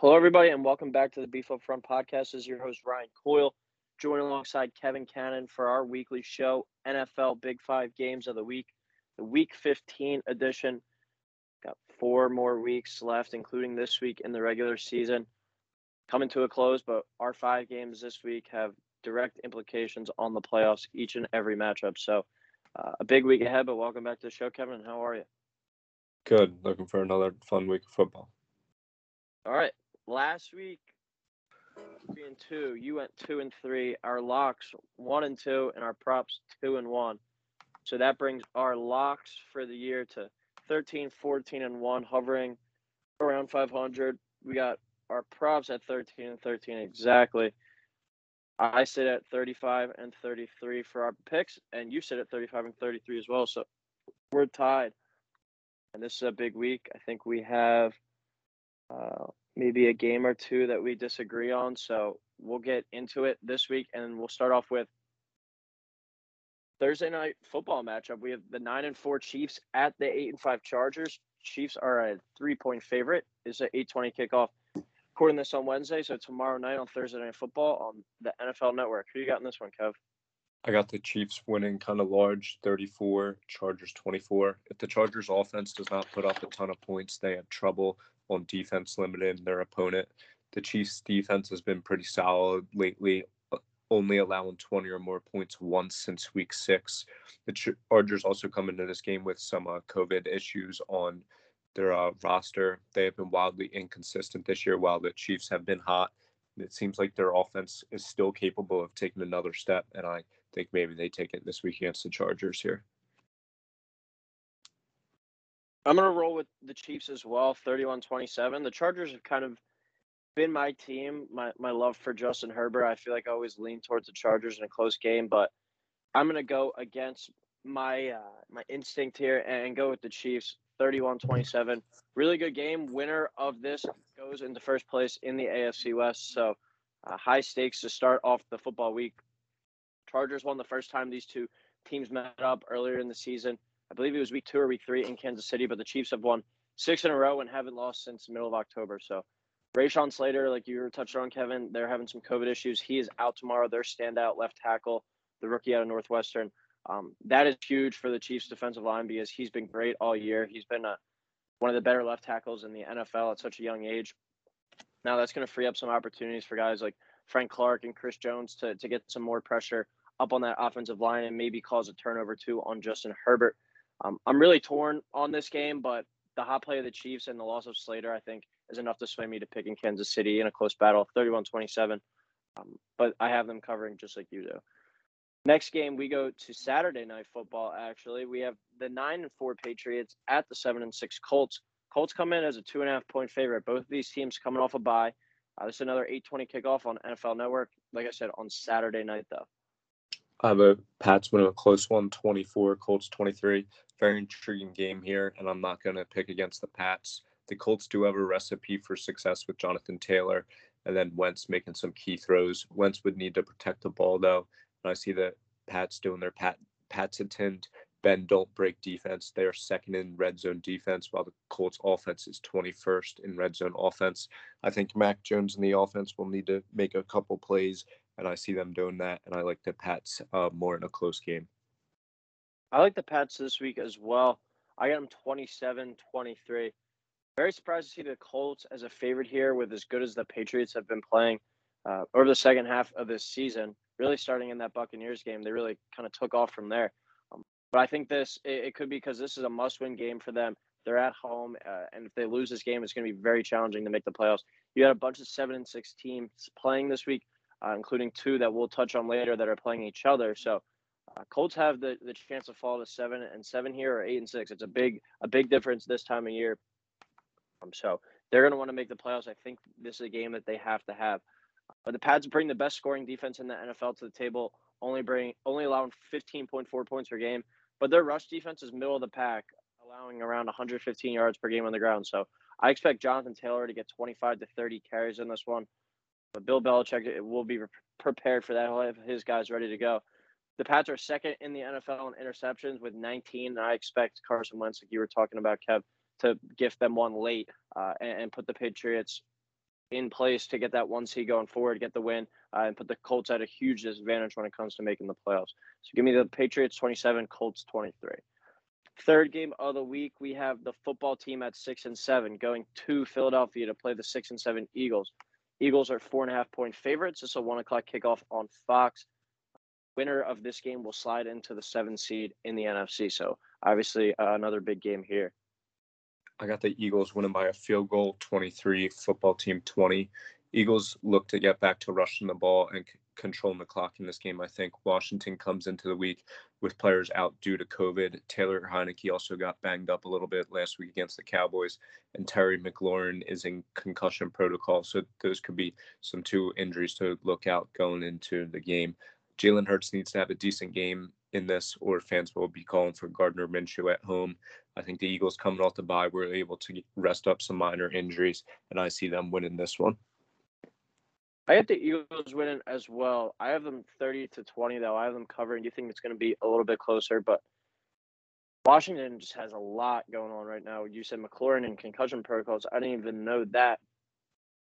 Hello, everybody, and welcome back to the Beef Up Front podcast. This is your host, Ryan Coyle, joined alongside Kevin Cannon for our weekly show, NFL Big Five Games of the Week, the Week 15 edition. Got four more weeks left, including this week in the regular season. Coming to a close, but our five games this week have direct implications on the playoffs, each and every matchup. So, uh, a big week ahead, but welcome back to the show, Kevin. How are you? Good. Looking for another fun week of football. All right. Last week, three and two. You went two and three. Our locks one and two, and our props two and one. So that brings our locks for the year to 13, 14, and 1, hovering around 500. We got our props at 13 and 13 exactly. I sit at 35 and 33 for our picks, and you sit at 35 and 33 as well. So we're tied. And this is a big week. I think we have uh, maybe a game or two that we disagree on. So we'll get into it this week, and we'll start off with Thursday night football matchup. We have the nine and four Chiefs at the eight and five Chargers. Chiefs are a three point favorite. It's an eight twenty kickoff. Recording this on Wednesday, so tomorrow night on Thursday night football on the NFL Network. Who you got in this one, Kev? I got the Chiefs winning kind of large, 34, Chargers 24. If the Chargers offense does not put up a ton of points, they have trouble on defense limiting their opponent. The Chiefs defense has been pretty solid lately, only allowing 20 or more points once since week six. The Chargers also come into this game with some uh, COVID issues on their uh, roster. They have been wildly inconsistent this year, while the Chiefs have been hot. It seems like their offense is still capable of taking another step, and I think maybe they take it this week against the Chargers here. I'm going to roll with the Chiefs as well, 31 27. The Chargers have kind of been my team, my, my love for Justin Herbert. I feel like I always lean towards the Chargers in a close game, but I'm going to go against my uh, my instinct here and go with the Chiefs 31-27. Really good game. Winner of this goes into first place in the AFC West. So uh, high stakes to start off the football week. Chargers won the first time these two teams met up earlier in the season. I believe it was week two or week three in Kansas City, but the Chiefs have won six in a row and haven't lost since the middle of October. So Rashawn Slater, like you were touched on, Kevin, they're having some COVID issues. He is out tomorrow. Their standout left tackle, the rookie out of Northwestern. Um, that is huge for the Chiefs' defensive line because he's been great all year. He's been a, one of the better left tackles in the NFL at such a young age. Now that's going to free up some opportunities for guys like Frank Clark and Chris Jones to, to get some more pressure up on that offensive line and maybe cause a turnover too on Justin Herbert. Um, I'm really torn on this game, but the hot play of the Chiefs and the loss of Slater, I think, is enough to sway me to picking Kansas City in a close battle, 31 27. Um, but I have them covering just like you do. Next game, we go to Saturday night football. Actually, we have the nine and four Patriots at the seven and six Colts. Colts come in as a two and a half point favorite. Both of these teams coming off a bye. Uh, this is another 8:20 kickoff on NFL Network. Like I said, on Saturday night though. I have a Pats winning a close one, 24, Colts 23. Very intriguing game here, and I'm not going to pick against the Pats. The Colts do have a recipe for success with Jonathan Taylor and then Wentz making some key throws. Wentz would need to protect the ball, though. And I see the Pats doing their Pat patented Ben don't break defense. They are second in red zone defense, while the Colts offense is 21st in red zone offense. I think Mac Jones and the offense will need to make a couple plays and I see them doing that. And I like the Pats uh, more in a close game. I like the Pats this week as well. I got them 27 23. Very surprised to see the Colts as a favorite here with as good as the Patriots have been playing uh, over the second half of this season. Really starting in that Buccaneers game, they really kind of took off from there. Um, but I think this, it, it, could be because this is a must win game for them. They're at home, uh, and if they lose this game, it's going to be very challenging to make the playoffs. You had a bunch of seven and six teams playing this week uh, including two that we'll touch on later that are playing each other. So uh, Colts have the, the chance to fall to seven and seven here or eight and six. It's a big a big difference this time of year. Um, so they're going to want to make the playoffs. I think this is a game that they have to have. But the Pats bring the best scoring defense in the NFL to the table, only bring only allowing 15.4 points per game. But their rush defense is middle of the pack, allowing around 115 yards per game on the ground. So I expect Jonathan Taylor to get 25 to 30 carries in this one. But Bill Belichick will be prepared for that. He'll have his guys ready to go. The Pats are second in the NFL in interceptions with 19. And I expect Carson Wentz, like you were talking about, Kev, to gift them one late uh, and, and, put the Patriots in place to get that one seed going forward, get the win, uh, and put the Colts at a huge disadvantage when it comes to making the playoffs. So give me the Patriots 27, Colts 23. Third game of the week, we have the football team at six and seven going to Philadelphia to play the six and seven Eagles. Eagles are four and a half point favorites. It's a one o'clock kickoff on Fox. Winner of this game will slide into the seven seed in the NFC. So obviously uh, another big game here. I got the Eagles winning by a field goal, 23, football team 20. Eagles look to get back to rushing the ball and c- controlling the clock in this game. I think Washington comes into the week with players out due to COVID. Taylor Heinicke also got banged up a little bit last week against the Cowboys, and Terry McLaurin is in concussion protocol. So those could be some two injuries to look out going into the game. Jalen Hurts needs to have a decent game in this, or fans will be calling for Gardner Minshew at home. I think the Eagles coming off the bye were able to rest up some minor injuries, and I see them winning this one. I have the Eagles winning as well. I have them 30 to 20, though. I have them covering. Do you think it's going to be a little bit closer? But Washington just has a lot going on right now. You said McLaurin and concussion protocols. I didn't even know that.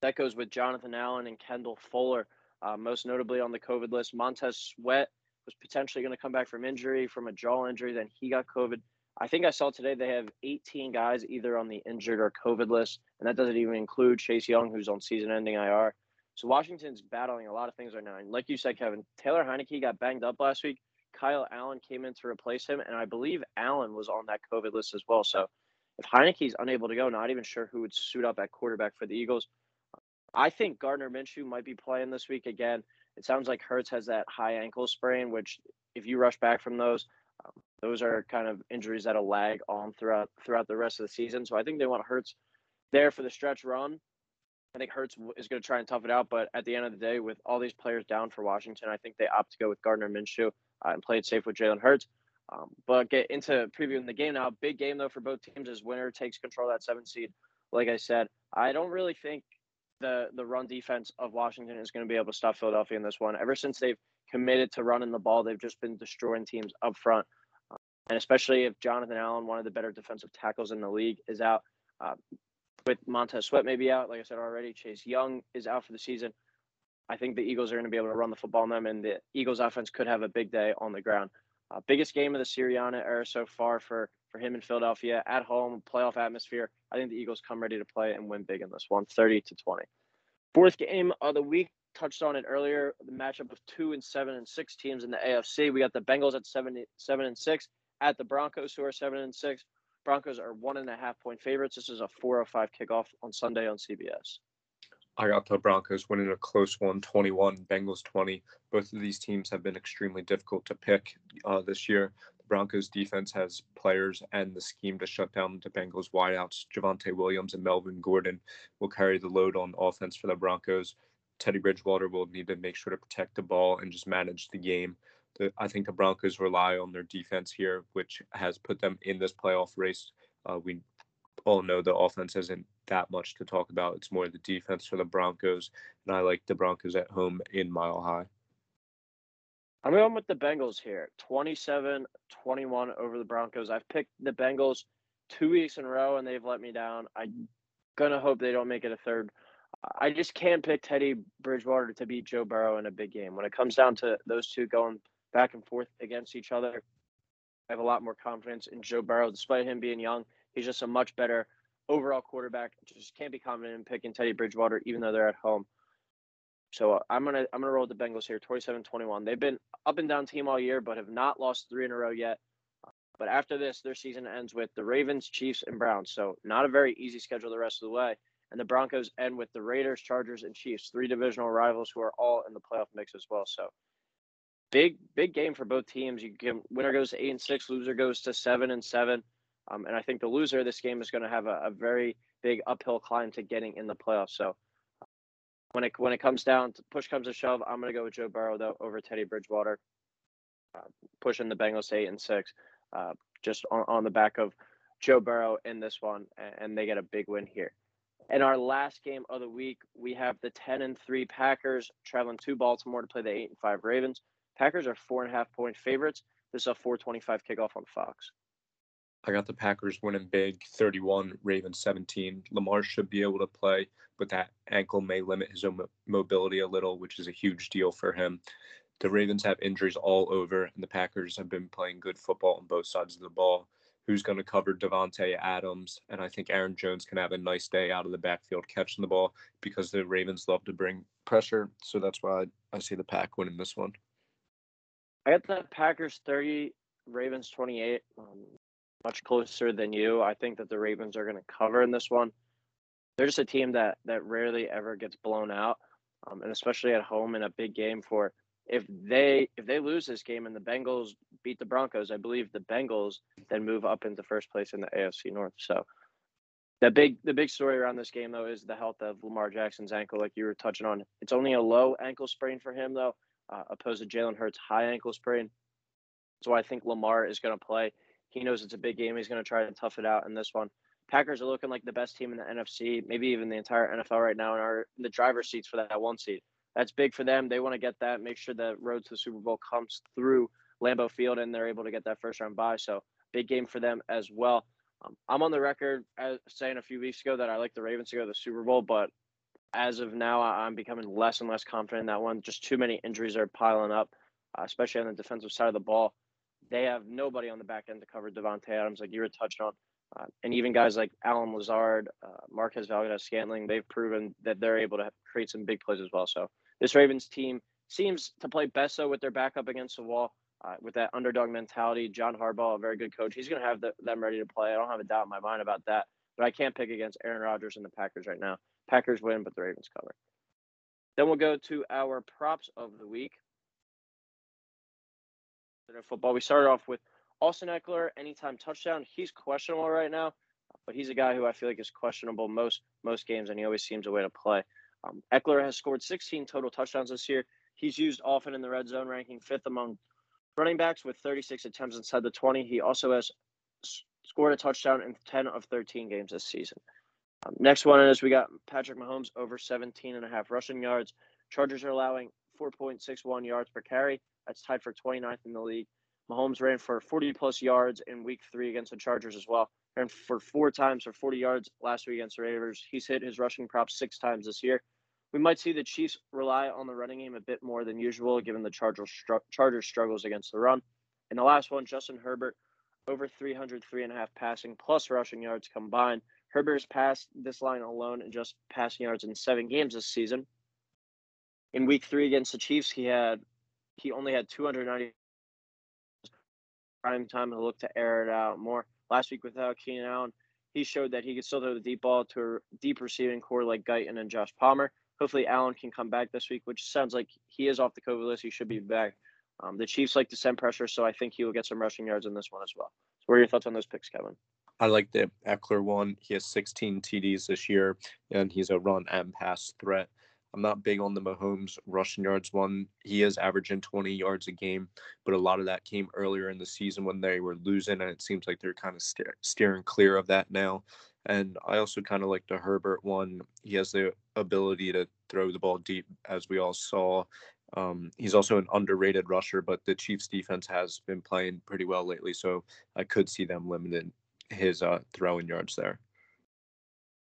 That goes with Jonathan Allen and Kendall Fuller, uh, most notably on the COVID list. Montez Sweat was potentially going to come back from injury, from a jaw injury. Then he got COVID. I think I saw today they have 18 guys either on the injured or COVID list, and that doesn't even include Chase Young, who's on season-ending IR. So Washington's battling a lot of things right now. And like you said, Kevin, Taylor Heinicke got banged up last week. Kyle Allen came in to replace him, and I believe Allen was on that COVID list as well. So if Heinicke's unable to go, not even sure who would suit up at quarterback for the Eagles. I think Gardner Minshew might be playing this week again. It sounds like Hurts has that high ankle sprain, which if you rush back from those, um, those are kind of injuries that'll lag on throughout throughout the rest of the season. So I think they want Hurts there for the stretch run. I think Hurts is going to try and tough it out, but at the end of the day, with all these players down for Washington, I think they opt to go with Gardner Minshew uh, and play it safe with Jalen Hurts. Um, but get into previewing the game now. Big game though for both teams as winner takes control of that seven seed. Like I said, I don't really think the the run defense of Washington is going to be able to stop Philadelphia in this one. Ever since they've committed to running the ball, they've just been destroying teams up front. And especially if Jonathan Allen, one of the better defensive tackles in the league, is out, uh, with Montez Sweat maybe out, like I said already, Chase Young is out for the season. I think the Eagles are going to be able to run the football on them, and the Eagles offense could have a big day on the ground. Uh, biggest game of the Sirianni era so far for for him in Philadelphia at home, playoff atmosphere. I think the Eagles come ready to play and win big in this one, 30 to 20. Fourth game of the week, touched on it earlier. The matchup of two and seven and six teams in the AFC. We got the Bengals at seven, seven and six at the Broncos, who are seven and six. Broncos are one and a half point favorites. This is a 4:05 kickoff on Sunday on CBS. I got the Broncos winning a close one, 21, Bengals 20. Both of these teams have been extremely difficult to pick uh, this year. The Broncos defense has players and the scheme to shut down the Bengals wideouts. Javonte Williams and Melvin Gordon will carry the load on offense for the Broncos. Teddy Bridgewater will need to make sure to protect the ball and just manage the game. The, I think the Broncos rely on their defense here, which has put them in this playoff race. Uh, we all know the offense isn't that much to talk about. It's more the defense for the Broncos, and I like the Broncos at home in Mile High. I'm going with the Bengals here 27 21 over the Broncos. I've picked the Bengals two weeks in a row, and they've let me down. I'm going to hope they don't make it a third. I just can't pick Teddy Bridgewater to beat Joe Burrow in a big game. When it comes down to those two going back and forth against each other, I have a lot more confidence in Joe Burrow, despite him being young. He's just a much better overall quarterback. Just can't be confident in picking Teddy Bridgewater, even though they're at home. So uh, I'm gonna I'm gonna roll with the Bengals here, 27-21. They've been up and down team all year, but have not lost three in a row yet. But after this, their season ends with the Ravens, Chiefs, and Browns. So not a very easy schedule the rest of the way. And the Broncos end with the Raiders, Chargers, and Chiefs, three divisional rivals who are all in the playoff mix as well. So big, big game for both teams. You can winner goes to eight and six, loser goes to seven and seven. Um, and I think the loser of this game is going to have a, a, very big uphill climb to getting in the playoffs. So when it when it comes down to push comes to shove, I'm going to go with Joe Burrow though over Teddy Bridgewater, uh, pushing the Bengals eight and six, uh, just on, on the back of Joe Burrow in this one, and, and they get a big win here. In our last game of the week, we have the 10 and 3 Packers traveling to Baltimore to play the 8 and 5 Ravens. Packers are four and a half point favorites. This is a 425 kickoff on Fox. I got the Packers winning big 31, Ravens 17. Lamar should be able to play, but that ankle may limit his mobility a little, which is a huge deal for him. The Ravens have injuries all over, and the Packers have been playing good football on both sides of the ball. Who's going to cover Davante Adams? And I think Aaron Jones can have a nice day out of the backfield catching the ball because the Ravens love to bring pressure. So that's why I see the Pack winning this one. I got the Packers 30, Ravens 28. Um, much closer than you. I think that the Ravens are going to cover in this one. They're just a team that that rarely ever gets blown out, um, and especially at home in a big game. For if they if they lose this game and the Bengals beat the Broncos, I believe the Bengals then move up into first place in the AFC North. So the big the big story around this game though is the health of Lamar Jackson's ankle, like you were touching on. It's only a low ankle sprain for him though, uh, opposed to Jalen Hurts' high ankle sprain. So I think Lamar is going to play. He knows it's a big game. He's going to try to tough it out in this one. Packers are looking like the best team in the NFC, maybe even the entire NFL right now, and are in the driver's seats for that one seed. That's big for them. They want to get that, make sure the road to the Super Bowl comes through Lambeau Field, and they're able to get that first round bye. So big game for them as well. Um, I'm on the record as saying a few weeks ago that I like the Ravens to go to the Super Bowl, but as of now, I'm becoming less and less confident in that one. Just too many injuries are piling up, uh, especially on the defensive side of the ball. They have nobody on the back end to cover Davante Adams, like you were touched on. Uh, and even guys like Allen Lazard, uh, Marquez Valdes-Scantling, they've proven that they're able to create some big plays as well. So this Ravens team seems to play best so with their back up against the wall, uh, with that underdog mentality. John Harbaugh, a very good coach, he's going to have the, them ready to play. I don't have a doubt in my mind about that. But I can't pick against Aaron Rodgers and the Packers right now. Packers win, but the Ravens cover. Then we'll go to our props of the week football. We started off with Austin Ekeler, anytime touchdown. He's questionable right now, but he's a guy who I feel like is questionable most most games, and he always seems a way to play. Um, Ekeler has scored 16 total touchdowns this year. He's used often in the red zone, ranking fifth among running backs with 36 attempts inside the 20. He also has scored a touchdown in 10 of 13 games this season. Um, next one is we got Patrick Mahomes over 17 and a half rushing yards. Chargers are allowing 4.61 yards per carry. That's tied for 29th in the league. Mahomes ran for 40 plus yards in week three against the Chargers as well. Ran for four times for 40 yards last week against the Raiders. He's hit his rushing prop six times this year. We might see the Chiefs rely on the running game a bit more than usual, given the Chargers, Chargers struggles against the run. And the last one, Justin Herbert, over 303 and a half passing plus rushing yards combined. Herbert has passed this line alone in just passing yards in seven games this season. In week three against the Chiefs, he had he only had 290 prime time to look to air it out more. Last week without Keenan Allen, he showed that he could still throw the deep ball to a deep receiving corps like Guyton and Josh Palmer. Hopefully, Allen can come back this week, which sounds like he is off the COVID list. He should be back. Um, the Chiefs like to send pressure, so I think he will get some rushing yards in this one as well. So, what are your thoughts on those picks, Kevin? I like the Ekeler one. He has 16 TDs this year, and he's a run and pass threat. I'm not big on the Mahomes rushing yards one. He is averaging 20 yards a game, but a lot of that came earlier in the season when they were losing, and it seems like they're kind of steer- steering clear of that now. And I also kind of like the Herbert one. He has the ability to throw the ball deep, as we all saw. Um, he's also an underrated rusher, but the Chiefs defense has been playing pretty well lately, so I could see them limiting his uh, throwing yards there.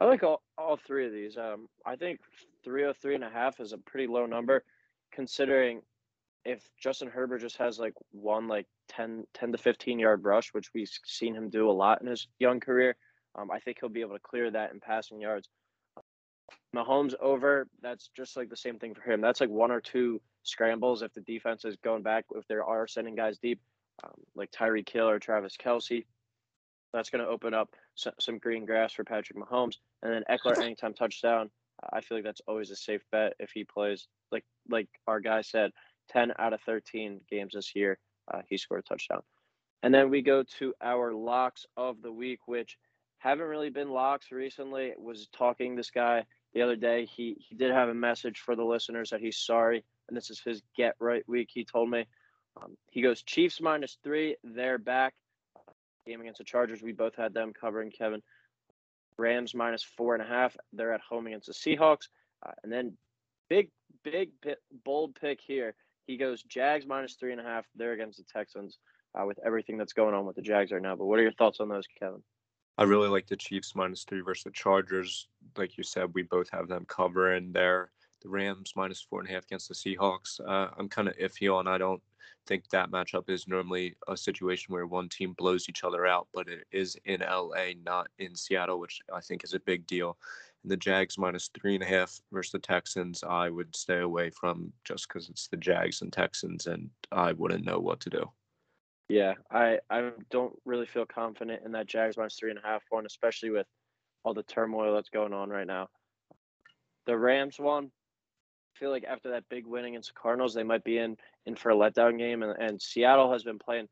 I like all, all three of these. Um, I think 303 and a half is a pretty low number considering if Justin Herbert just has like one like 10, 10 to 15 yard rush, which we've seen him do a lot in his young career, um, I think he'll be able to clear that in passing yards. Mahomes over, that's just like the same thing for him. That's like one or two scrambles if the defense is going back, if they are sending guys deep, um, like Tyreek Hill or Travis Kelce. That's going to open up some green grass for Patrick Mahomes. And then Ekeler, anytime touchdown, I feel like that's always a safe bet if he plays like like our guy said, ten out of thirteen games this year, uh, he scored a touchdown. And then we go to our locks of the week, which haven't really been locks recently. Was talking this guy the other day. He he did have a message for the listeners that he's sorry, and this is his get right week. He told me um, he goes Chiefs minus three. They're back. Game against the Chargers. We both had them covering Kevin. Rams minus four and a half. They're at home against the Seahawks. Uh, and then big, big, bold pick here. he goes Jags minus three and a half. They're against the Texans uh, with everything that's going on with the Jags right now. But what are your thoughts on those, Kevin? I really like the Chiefs minus three versus the Chargers. Like you said, we both have them covering there. The Rams minus four and a half against the Seahawks. Uh, I'm kind of iffy on. I don't think that matchup is normally a situation where one team blows each other out, but it is in LA, not in Seattle, which I think is a big deal. And the Jags minus three and a half versus the Texans, I would stay away from just because it's the Jags and Texans, and I wouldn't know what to do. Yeah, I, I don't really feel confident in that Jags minus three and a half one, especially with all the turmoil that's going on right now. The Rams won. I feel like after that big win against the Cardinals, they might be in in for a letdown game, and, and Seattle has been playing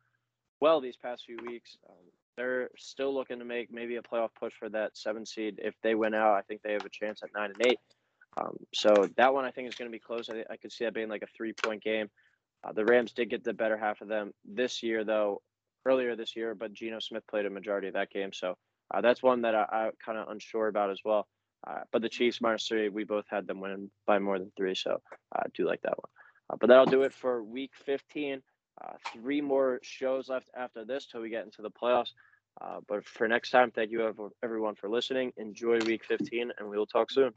well these past few weeks. Um, they're still looking to make maybe a playoff push for that seven seed. If they win out, I think they have a chance at nine and eight. Um, so that one I think is going to be close. I, I could see that being like a three point game. Uh, the Rams did get the better half of them this year, though, earlier this year, but Geno Smith played a majority of that game. So uh, that's one that I, I kind of unsure about as well. Uh, but the Chiefs minus three, we both had them winning by more than three. So I do like that one. Uh, but that'll do it for week 15. Uh, three more shows left after this till we get into the playoffs. Uh, but for next time, thank you everyone for listening. Enjoy week 15, and we will talk soon.